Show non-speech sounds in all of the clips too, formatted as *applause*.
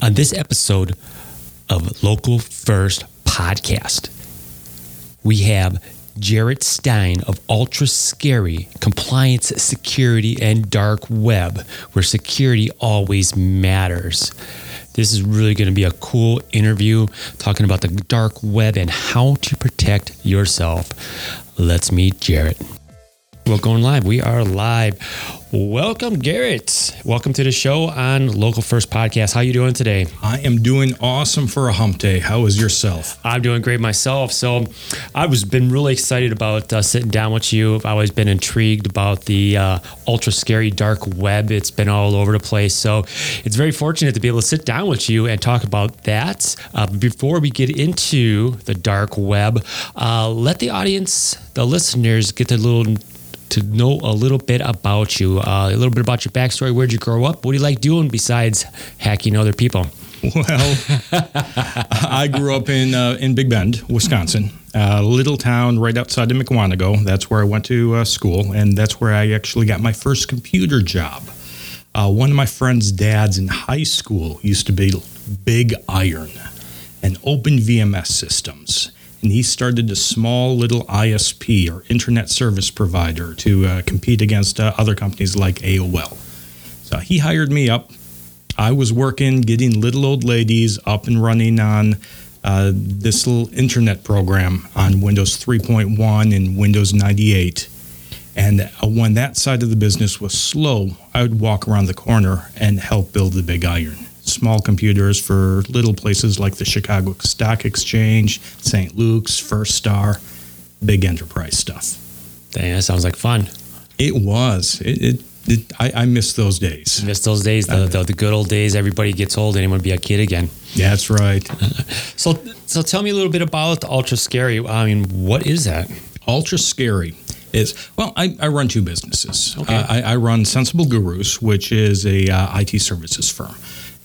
on this episode of Local First Podcast. We have Gjeret Stein of Ultra Scary Compliance, Security, and Dark Web, where security always matters. This is really going to be a cool interview talking about the dark web and how to protect yourself. Let's meet Jarrett. We're going live. We are live. Welcome, Gjeret. Welcome to the show on Local First Podcast. How are you doing today? I am doing awesome for a hump day. How is yourself? I'm doing great myself. So, I was been really excited about uh, sitting down with you. I've always been intrigued about the uh, ultra scary dark web. It's been all over the place. So, it's very fortunate to be able to sit down with you and talk about that. Uh, before we get into the dark web, uh, let the audience, the listeners, get a little to know a little bit about you, uh, a little bit about your backstory. Where'd you grow up? What do you like doing besides hacking other people? Well, I grew up in uh, in Big Bend, Wisconsin, a little town right outside of Mukwonago. That's where I went to uh, school, and that's where I actually got my first computer job. Uh, one of my friend's dads in high school used to be Big Iron and Open VMS Systems and he started a small little ISP or internet service provider to uh, compete against uh, other companies like AOL. So he hired me up. I was working getting little old ladies up and running on uh, this little internet program on Windows 3.1 and Windows 98. And uh, when that side of the business was slow, I would walk around the corner and help build the big iron small computers for little places like the Chicago Stock Exchange, St. Luke's, Firstar, big enterprise stuff. Dang, that sounds like fun. It was. It, it, it I, I, miss those days. Miss those days, the, the, the, good old days. Everybody gets old and to be a kid again. That's right. *laughs* so, so tell me a little bit about Ultra Scary. I mean, what is that? Ultra Scary is well, I, I run two businesses. Okay. Uh, I, I, run Sensible Gurus, which is a uh, IT services firm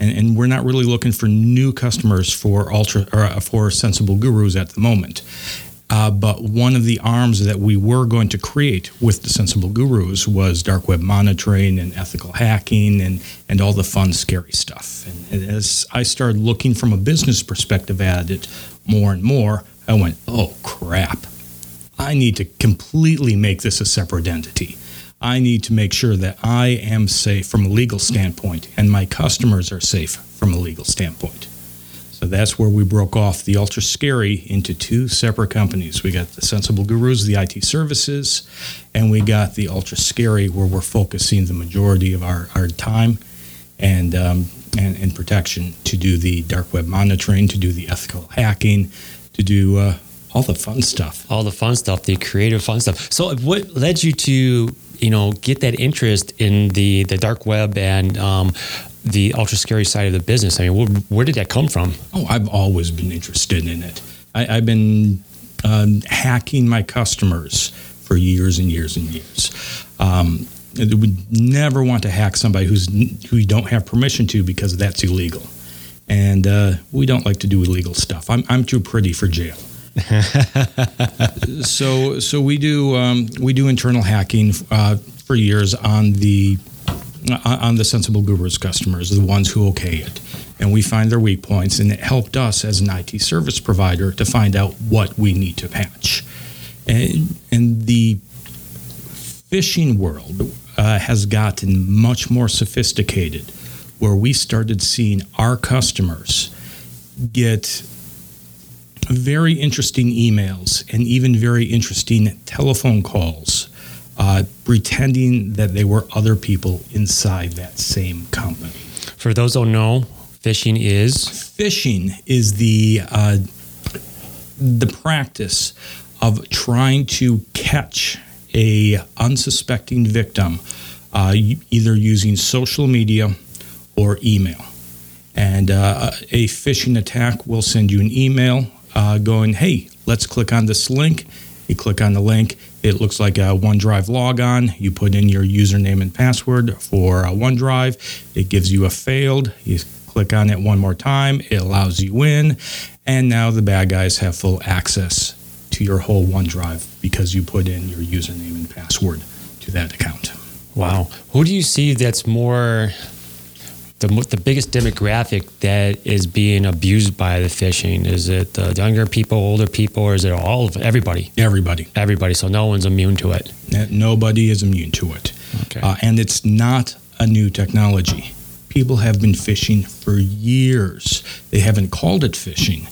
and, and we're not really looking for new customers for ultra or uh, for sensible gurus at the moment. Uh, but one of the arms that we were going to create with the Sensible Gurus was dark web monitoring and ethical hacking and, and all the fun, scary stuff. And as I started looking from a business perspective at it more and more, I went, oh crap, I need to completely make this a separate entity. I need to make sure that I am safe from a legal standpoint and my customers are safe from a legal standpoint. So that's where we broke off the Ultra Scary into two separate companies. We got the Sensible Gurus, the IT services, and we got the Ultra Scary, where we're focusing the majority of our, our time and, um, and, and protection to do the dark web monitoring, to do the ethical hacking, to do uh, all the fun stuff. All the fun stuff, the creative fun stuff. So, what led you to you know get that interest in the the dark web and um, the ultra scary side of the business? I mean, where, where, did that come from? Oh, I've always been interested in it. I, have been um, hacking my customers for years and years and years. Um, would never want to hack somebody who's who you don't have permission to because that's illegal, and uh, we don't like to do illegal stuff. I'm I'm too pretty for jail. *laughs* so so we do um, we do internal hacking uh, for years on the on the sensible gurus customers, the ones who okay it, and we find their weak points, and it helped us as an IT service provider to find out what we need to patch. And, and the phishing world uh, has gotten much more sophisticated, where we started seeing our customers get very interesting emails and even very interesting telephone calls uh, pretending that they were other people inside that same company. For those who don't know, phishing is phishing is the uh, the practice of trying to catch a unsuspecting victim, uh, either using social media or email. And uh, a phishing attack will send you an email uh, going, hey, let's click on this link. You click on the link, it looks like a OneDrive logon. You put in your username and password for OneDrive. It gives you a failed. You click on it one more time, it allows you in. And now the bad guys have full access to your whole OneDrive because you put in your username and password to that account. Wow. Who do you see that's more the, the biggest demographic that is being abused by the phishing? Is it the younger people, older people, or is it all of everybody? Everybody. Everybody. So no one's immune to it. Nobody is immune to it. Okay. Uh, and it's not a new technology. People have been phishing for years. They haven't called it phishing.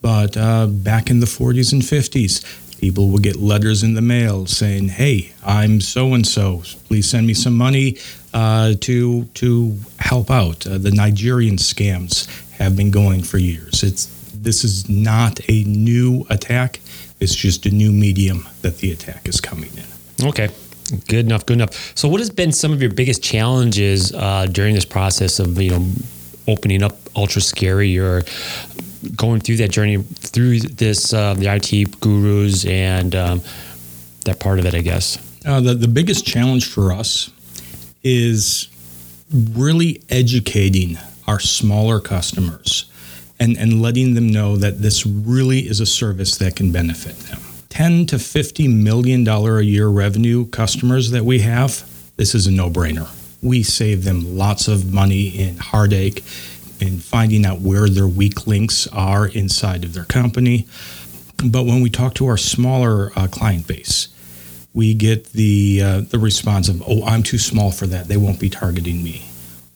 But uh, back in the 40s and 50s, people would get letters in the mail saying, "Hey, I'm so and so. Please send me some money uh, to to help out." Uh, the Nigerian scams have been going for years. It's this is not a new attack. It's just a new medium that the attack is coming in. Okay. Good enough. Good enough. So, what has been some of your biggest challenges uh, during this process of you know opening up Ultra Scary or going through that journey through this uh, the IT gurus and um, that part of it, I guess. Uh, the the biggest challenge for us is really educating our smaller customers and, and letting them know that this really is a service that can benefit them. 10 to 50 million dollar a year revenue customers that we have, this is a no-brainer. We save them lots of money in heartache in finding out where their weak links are inside of their company. But when we talk to our smaller uh, client base, we get the uh, the response of, "Oh, I'm too small for that. They won't be targeting me,"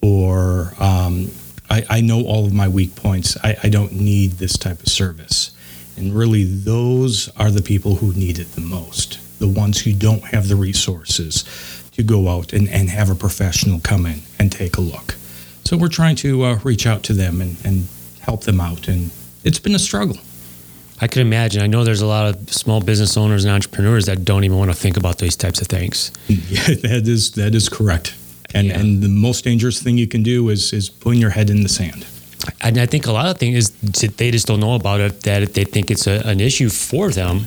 or um, I, I, know all of my weak points. I, I don't need this type of service." And really, those are the people who need it the most. The ones who don't have the resources to go out and, and have a professional come in and take a look. So we're trying to uh, reach out to them and, and help them out. And it's been a struggle. I can imagine. I know there's a lot of small business owners and entrepreneurs that don't even want to think about these types of things. *laughs* Yeah, that is that is correct. And yeah. and the most dangerous thing you can do is is putting your head in the sand. And I think a lot of things is they just don't know about it. That they think it's a, an issue for them.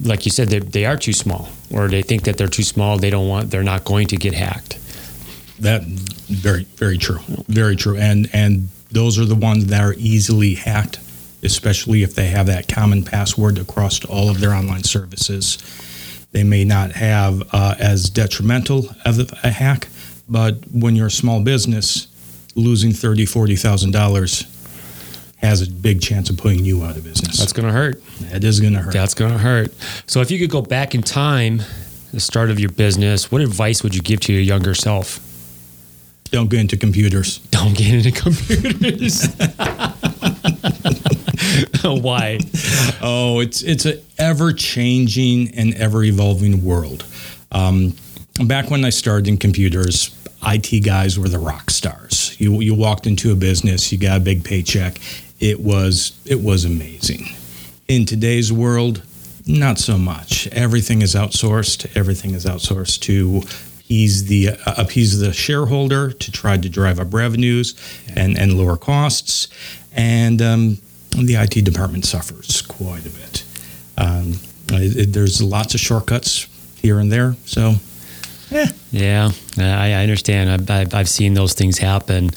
Like you said, they, they are too small, or they think that they're too small. They don't want. They're not going to get hacked. That very very true, very true. And and those are the ones that are easily hacked, especially if they have that common password across all of their online services. They may not have uh, as detrimental of a hack, but when you're a small business, losing thirty, forty thousand dollars has a big chance of putting you out of business. That's going to hurt. That is going to hurt. That's going to hurt. So, if you could go back in time, the start of your business, what advice would you give to your younger self? Don't get into computers. Don't get into computers. *laughs* Why? Oh, it's it's an ever changing and ever evolving world. Um, back when I started in computers, IT guys were the rock stars. You you walked into a business, you got a big paycheck. It was it was amazing. In today's world, not so much. Everything is outsourced. Everything is outsourced to appease the uh, appease the shareholder to try to drive up revenues and and lower costs, and um, the IT department suffers quite a bit. Um, it, there's lots of shortcuts here and there, so yeah. Yeah, I, I understand. I've, I've, I've, seen those things happen.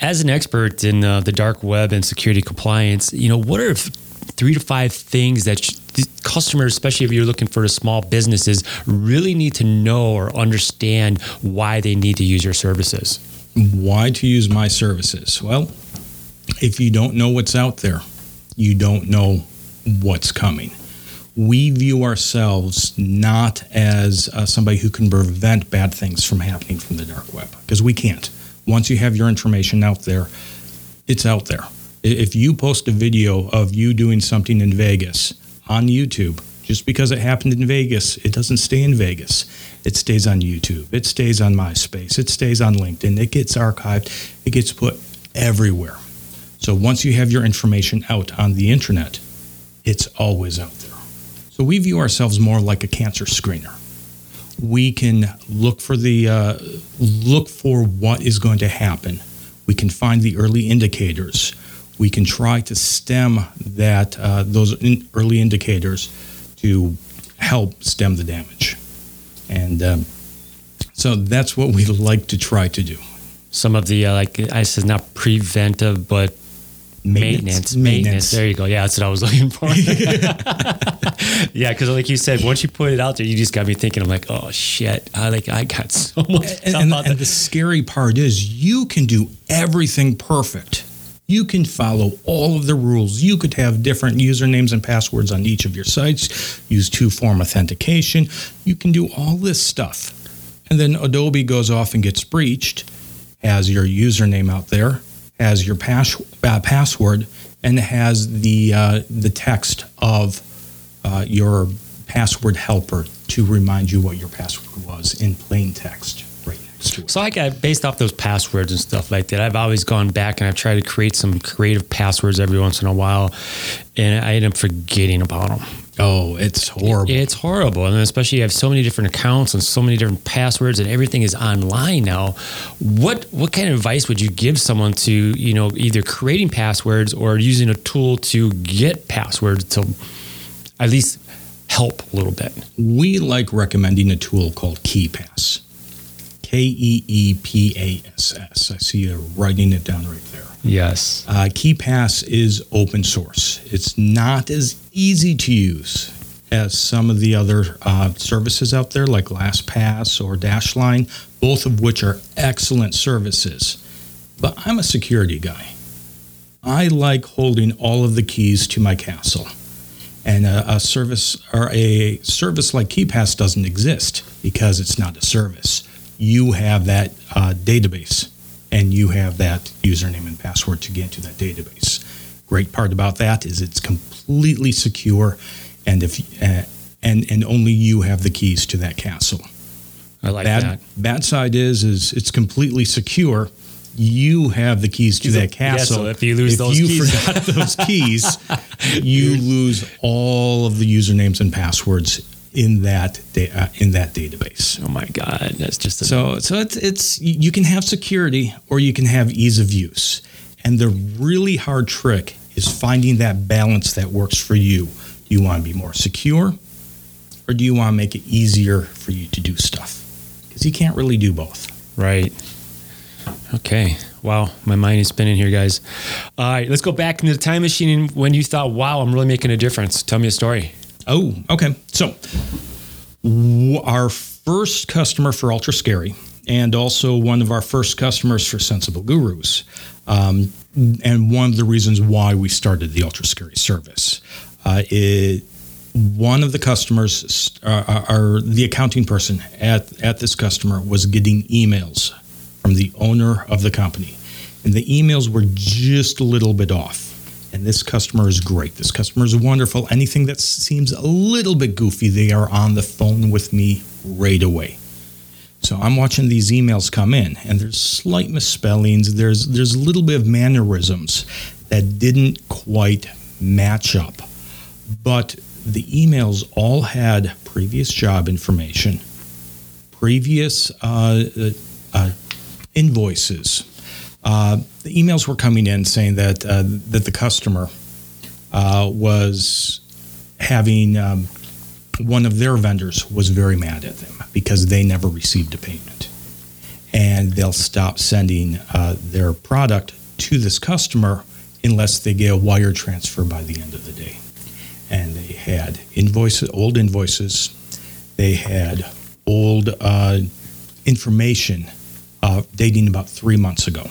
As an expert in uh, the dark web and security compliance, you know, what are three to five things that customers, especially if you're looking for small businesses, really need to know or understand why they need to use your services? Why to use my services? Well, if you don't know what's out there, you don't know what's coming we view ourselves not as uh, somebody who can prevent bad things from happening from the dark web because we can't. Once you have your information out there, it's out there. If you post a video of you doing something in Vegas on YouTube, just because it happened in Vegas, it doesn't stay in Vegas. It stays on YouTube. It stays on MySpace. It stays on LinkedIn. It gets archived. It gets put everywhere. So once you have your information out on the internet, it's always out there. So we view ourselves more like a cancer screener. We can look for the uh, look for what is going to happen. We can find the early indicators. We can try to stem that uh, those in early indicators to help stem the damage. And um, so that's what we like to try to do. Some of the uh, like I said, not preventive, but Maintenance, maintenance. There you go. Yeah, that's what I was looking for. *laughs* *laughs* yeah, because like you said, once you put it out there, you just got me thinking. I'm like, oh shit! I like I got so *laughs* much. And, and, and the scary part is, you can do everything perfect. You can follow all of the rules. You could have different usernames and passwords on each of your sites. Use two-form authentication. You can do all this stuff, and then Adobe goes off and gets breached. Has your username out there has your pas- uh, password and has the uh, the text of uh, your password helper to remind you what your password was in plain text So I got based off those passwords and stuff like that. I've always gone back and I've tried to create some creative passwords every once in a while, and I end up forgetting about them. Oh, it's horrible. It's horrible. And especially you have so many different accounts and so many different passwords and everything is online now. What what kind of advice would you give someone to, you know, either creating passwords or using a tool to get passwords to at least help a little bit? We like recommending a tool called KeePass. K E E P A S S. I see you writing it down right there. Yes. Uh, KeePass is open source. It's not as easy to use as some of the other uh, services out there, like LastPass or Dashlane, both of which are excellent services. But I'm a security guy. I like holding all of the keys to my castle. And a, a service or a service like KeePass doesn't exist because it's not a service. You have that uh, database and you have that username and password to get into that database. Great part about that is it's completely secure, and if uh, and and only you have the keys to that castle. I like bad, that. Bad side is is it's completely secure. You have the keys to that castle. Yeah, so if you lose if those you keys, forgot those *laughs* keys, you lose all of the usernames and passwords in that da- uh, in that database. Oh my god, that's just a- so so it's it's you can have security or you can have ease of use, and the really hard trick is finding that balance that works for you. Do you want to be more secure, or do you want to make it easier for you to do stuff? Because you can't really do both. right. Okay. Wow, my mind is spinning here, guys. All right, let's go back into the time machine when you thought, "Wow, I'm really making a difference." Tell me a story. Oh, okay. So, our first customer for Ultra Scary, and also one of our first customers for Sensible Gurus, um, and one of the reasons why we started the Ultra Scary service. Uh, it, one of the customers, uh, our, the accounting person at, at this customer, was getting emails from the owner of the company. And the emails were just a little bit off. And this customer is great. This customer is wonderful. Anything that seems a little bit goofy, they are on the phone with me right away. So I'm watching these emails come in, and there's slight misspellings. There's there's a little bit of mannerisms that didn't quite match up, but the emails all had previous job information, previous uh, uh, uh, invoices. Uh, the emails were coming in saying that uh, that the customer uh, was having um, one of their vendors was very mad at them because they never received a payment, and they'll stop sending uh, their product to this customer unless they get a wire transfer by the end of the day. And they had invoices, old invoices. They had old uh, information dating about three months ago.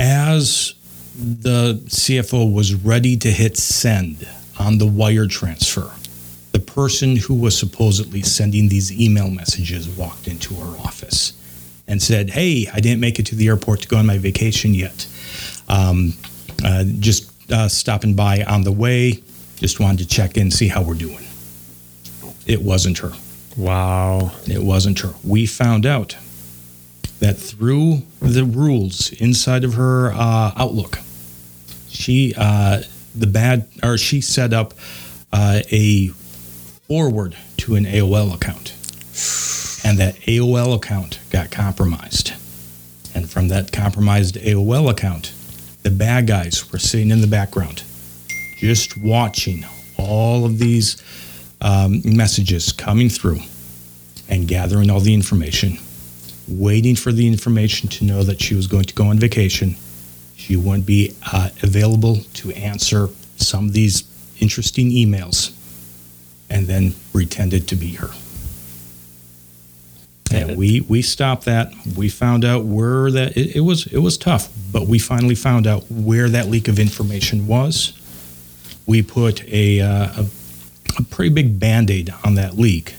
As the CFO was ready to hit send on the wire transfer, the person who was supposedly sending these email messages walked into her office and said, Hey, I didn't make it to the airport to go on my vacation yet. Um, uh, just uh, stopping by on the way. Just wanted to check in, see how we're doing. It wasn't her. Wow. It wasn't her. We found out that through the rules inside of her uh, Outlook, she uh, the bad or she set up uh, a forward to an AOL account, and that AOL account got compromised. And from that compromised AOL account, the bad guys were sitting in the background, just watching all of these um, messages coming through and gathering all the information, waiting for the information to know that she was going to go on vacation. she wouldn't be uh, available to answer some of these interesting emails and then pretended to be her. And we, we stopped that. We found out where that it, it was it was tough, but we finally found out where that leak of information was. We put a, uh, a, a pretty big band aid on that leak,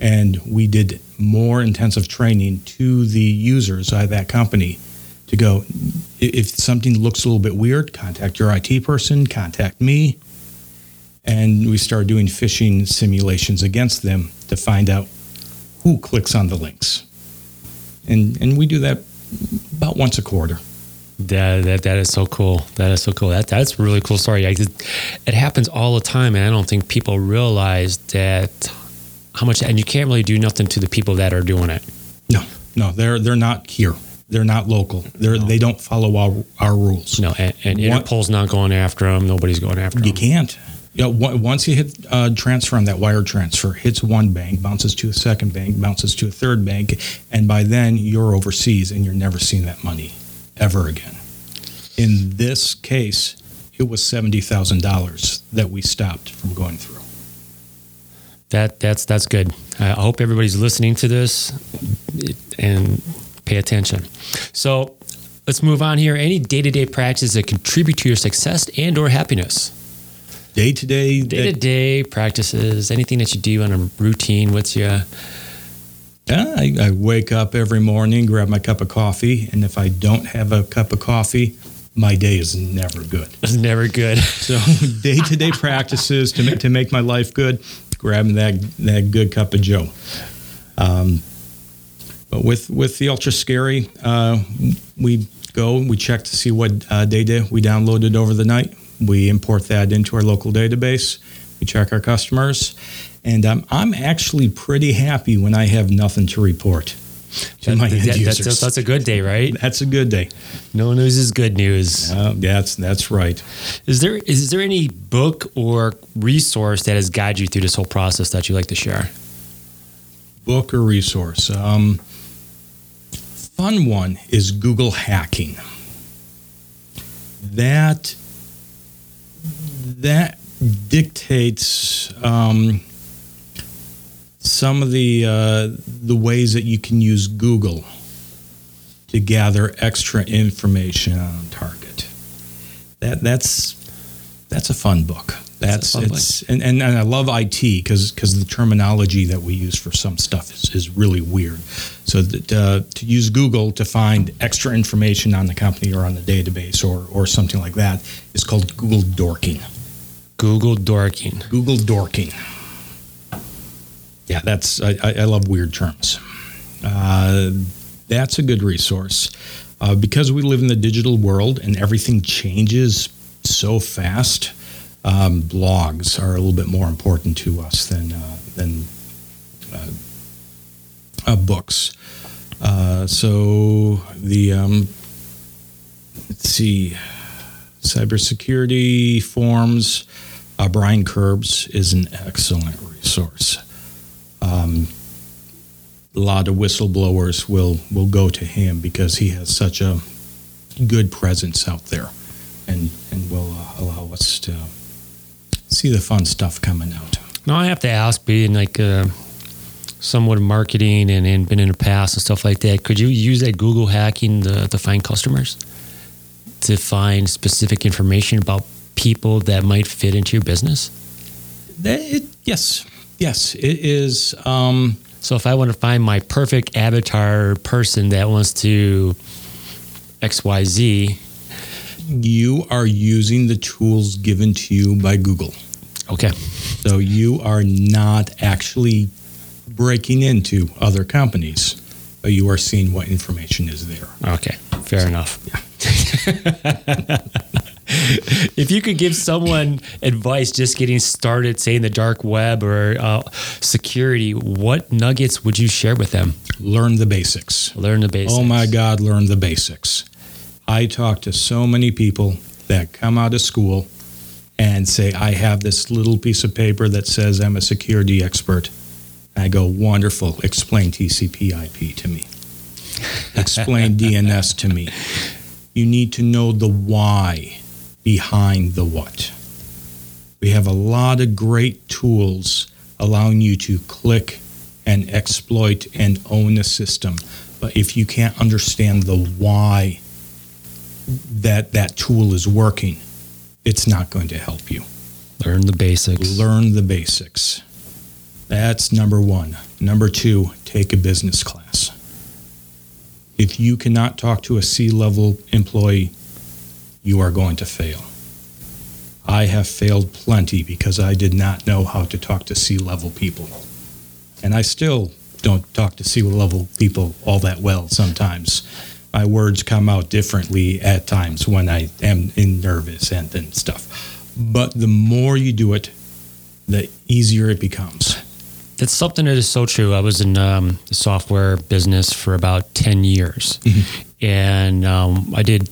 and we did more intensive training to the users of that company to go if something looks a little bit weird, contact your IT person, contact me. And we started doing phishing simulations against them to find out who clicks on the links. And and we do that about once a quarter. That, that that is so cool. That is so cool. That that's really cool story. I, it happens all the time, and I don't think people realize that how much. And you can't really do nothing to the people that are doing it. No, no, they're they're not here. They're not local. They're no. they don't follow our our rules. No, and, and Interpol's not going after them. Nobody's going after them. You can't. You know, once you hit uh, transfer on that wire transfer, hits one bank, bounces to a second bank, bounces to a third bank, and by then you're overseas and you're never seeing that money ever again. In this case, it was seventy thousand dollars that we stopped from going through. That that's that's good. I hope everybody's listening to this and pay attention. So let's move on here. Any day to day practices that contribute to your success and or happiness? day to day day to day practices anything that you do on a routine what's your yeah, I, I, wake up every morning grab my cup of coffee and if i don't have a cup of coffee my day is never good it's never good so day to day practices to make, to make my life good grabbing that that good cup of joe um, but with with the ultra scary uh, we go we check to see what uh, data we downloaded over the night we import that into our local database. We check our customers. And um, I'm actually pretty happy when I have nothing to report to my end that, users. That's, that's, a good day, right? That's a good day. No news is good news. Uh, that's that's right. Is there is there any book or resource that has guided you through this whole process that you like to share? Book or resource? Um, fun one is Google hacking. That that dictates um, some of the uh, the ways that you can use Google to gather extra information on target. That that's that's a fun book. That's, that's it's and, and, and I love IT because because the terminology that we use for some stuff is, is really weird. So that, uh, to use Google to find extra information on the company or on the database or or something like that is called Google dorking. Google dorking. Google dorking. Yeah, that's I, I love weird terms. Uh, that's a good resource uh, because we live in the digital world and everything changes so fast. Um, blogs are a little bit more important to us than uh, than uh, uh, books. Uh, so the um, let's see, cybersecurity forums Brian Krebs is an excellent resource. Um, a lot of whistleblowers will will go to him because he has such a good presence out there, and and will uh, allow us to see the fun stuff coming out. Now I have to ask, being like uh, somewhat of marketing and, and been in the past and stuff like that, could you use that Google hacking to, to find customers, to find specific information about people that might fit into your business? It, yes, yes, it is. Um, so if I want to find my perfect avatar person that wants to X Y Z, you are using the tools given to you by Google. Okay. So you are not actually breaking into other companies, but you are seeing what information is there. Okay, fair so, enough. Yeah. *laughs* *laughs* if you could give someone advice just getting started, say in the dark web or uh, security, what nuggets would you share with them? Learn the basics. Learn the basics. Oh my God, learn the basics. I talk to so many people that come out of school and say, I have this little piece of paper that says I'm a security expert. I go, wonderful. Explain TCP IP to me. Explain *laughs* DNS to me you need to know the why behind the what. We have a lot of great tools allowing you to click and exploit and own a system. But if you can't understand the why that that tool is working, it's not going to help you. Learn the basics. Learn the basics. That's number one. Number two, take a business class. If you cannot talk to a C level employee, you are going to fail. I have failed plenty because I did not know how to talk to C level people. And I still don't talk to C level people all that well sometimes. My words come out differently at times when I am in nervous and, and stuff. But the more you do it, the easier it becomes. That's something that is so true. I was in um, the software business for about 10 years. And um, I did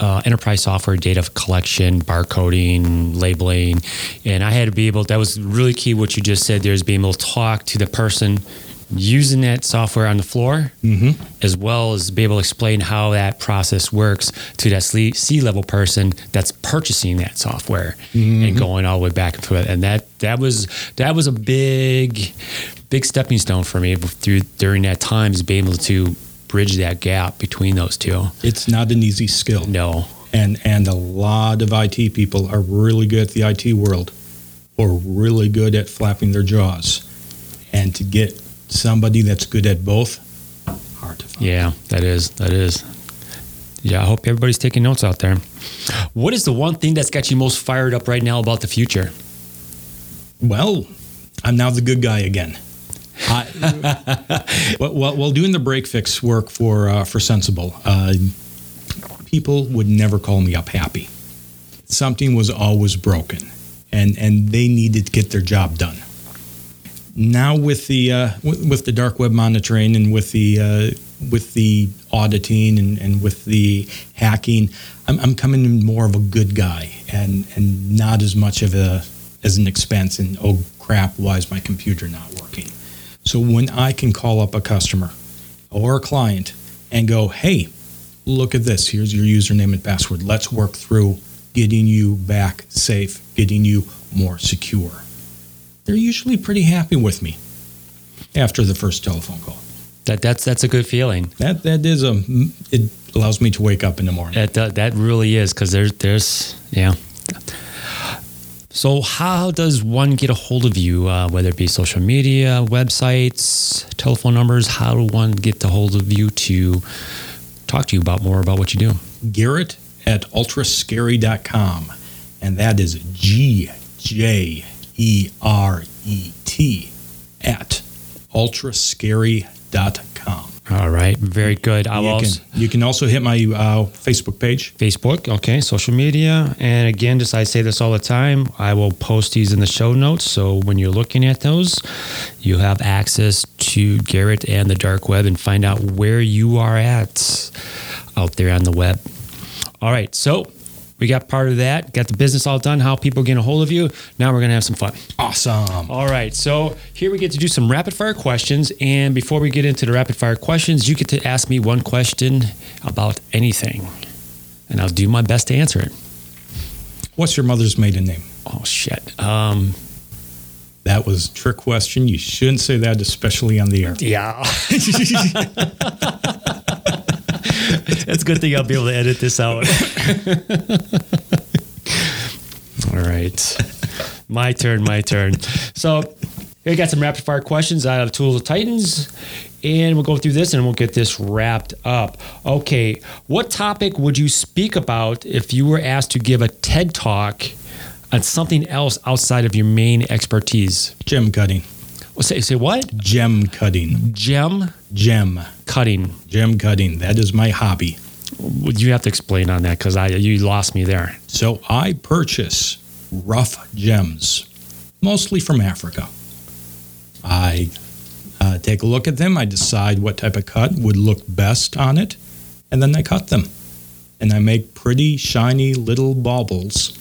uh, enterprise software data collection, barcoding, labeling. And I had to be able, that was really key what you just said there is being able to talk to the person using that software on the floor, as well as be able to explain how that process works to that C level person that's purchasing that software and going all the way back and forth. And that that was that was a big big stepping stone for me through during that time is being able to bridge that gap between those two. It's not an easy skill. No, And and a lot of IT people are really good at the IT world or really good at flapping their jaws. And to get somebody that's good at both, hard to find. Yeah, that is. That is. Yeah, I hope everybody's taking notes out there. What is the one thing that's got you most fired up right now about the future? Well, I'm now the good guy again. *laughs* While doing the break fix work for uh, for Sensible, uh, people would never call me up happy. Something was always broken, and and they needed to get their job done. Now with the uh, with, with the dark web monitoring and with the uh, with the auditing and, and with the hacking, I'm, I'm coming in more of a good guy and and not as much of a as an expense. And oh crap, why is my computer not working? So when I can call up a customer or a client and go, hey, look at this. Here's your username and password. Let's work through getting you back safe, getting you more secure. They're usually pretty happy with me after the first telephone call. That that's that's a good feeling. That that is a it allows me to wake up in the morning. That that, that really is because there's there's yeah. So how does one get a hold of you? Uh, whether it be social media, websites, telephone numbers. How do one get a hold of you to talk to you about more about what you do? Gjeret at ultrascary.com. And that is G J E R E T at ultrascary.com. All right, very good. I'll You also can, you can also hit my uh, Facebook page. Facebook, okay, social media. And again, just I say this all the time, I will post these in the show notes. So when you're looking at those, you have access to Gjeret and the dark web and find out where you are at out there on the web. All right, so we got part of that, got the business all done, how people get a hold of you. Now we're going to have some fun. Awesome. All right, so here we get to do some rapid fire questions. And before we get into the rapid fire questions, you get to ask me one question about anything, and I'll do my best to answer it. What's your mother's maiden name? Oh, shit. Um, That was a trick question. You shouldn't say that, especially on the air. yeah. *laughs* *laughs* *laughs* It's a good thing I'll be able to edit this out. *laughs* All right. My turn, my turn. So, we got some rapid fire questions out of Tools of Titans, and we'll go through this and we'll get this wrapped up. Okay, what topic would you speak about if you were asked to give a TED talk on something else outside of your main expertise? Gem cutting. Say, say what? Gem cutting. Gem Gem. cutting. Gem cutting. That is my hobby. You have to explain on that because I you lost me there. So I purchase rough gems, mostly from Africa. I uh, take a look at them. I decide what type of cut would look best on it, and then I cut them. And I make pretty shiny little baubles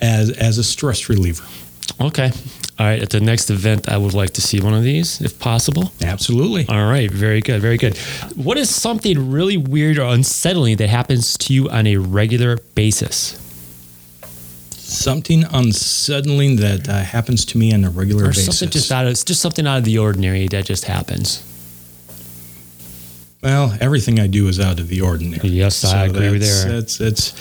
as as a stress reliever. Okay. All right, at the next event, I would like to see one of these if possible. Absolutely. All right, very good, very good. What is something really weird or unsettling that happens to you on a regular basis? Something unsettling that uh, happens to me on a regular Or basis. something just out of just something out of the ordinary that just happens. Well, everything I do is out of the ordinary. Yes, I agree with there. That's, that's,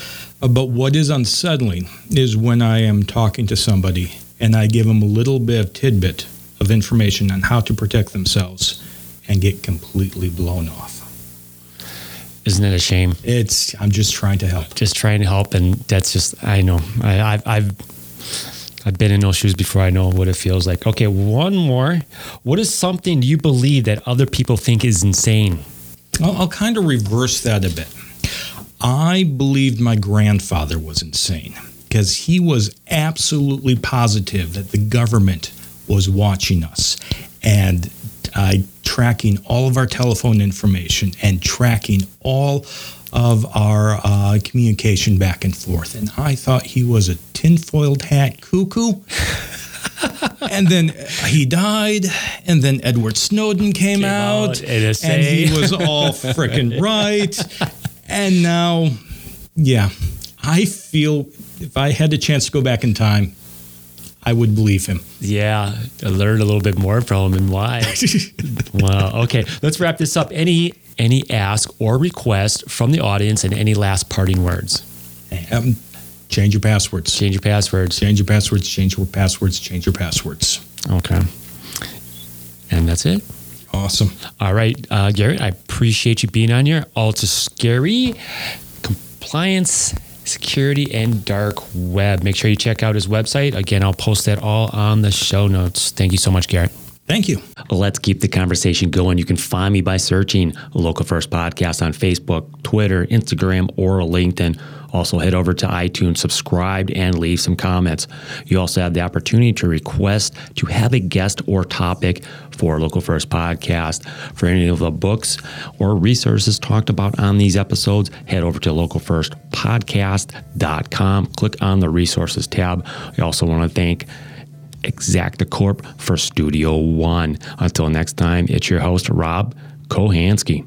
uh, but what is unsettling is when I am talking to somebody and I give them a little bit of tidbit of information on how to protect themselves and get completely blown off. Isn't it a shame? It's I'm just trying to help. Just trying to help, and that's just I know I, I've I've I've been in those shoes before. I know what it feels like. Okay, one more. What is something you believe that other people think is insane? I'll, I'll kind of reverse that a bit. I believed my grandfather was insane because he was absolutely positive that the government was watching us and uh, tracking all of our telephone information and tracking all of our uh, communication back and forth. And I thought he was a tinfoiled hat cuckoo. *laughs* and then he died, and then Edward Snowden came, Came out, out, and he was all freaking *laughs* right. And now, yeah, I feel if I had the chance to go back in time, I would believe him. Yeah, I learned a little bit more from him and why. *laughs* wow. Okay, let's wrap this up. Any any ask or request from the audience, and any last parting words? Um, change your passwords. Change your passwords. Change your passwords. Change your passwords. Change your passwords. Okay. And that's it. Awesome. All right, uh, Gjeret, I appreciate you being on here. Ultra Scary, compliance, security, and dark web. Make sure you check out his website. Again, I'll post that all on the show notes. Thank you so much, Gjeret. Thank you. Let's keep the conversation going. You can find me by searching Local First Podcast on Facebook, Twitter, Instagram, or LinkedIn. Also, head over to iTunes, subscribe, and leave some comments. You also have the opportunity to request to have a guest or topic for Local First Podcast. For any of the books or resources talked about on these episodes, head over to localfirstpodcast.com. Click on the resources tab. I also want to thank Exacta Corp for Studio One. Until next time, it's your host, Rob Kohansky.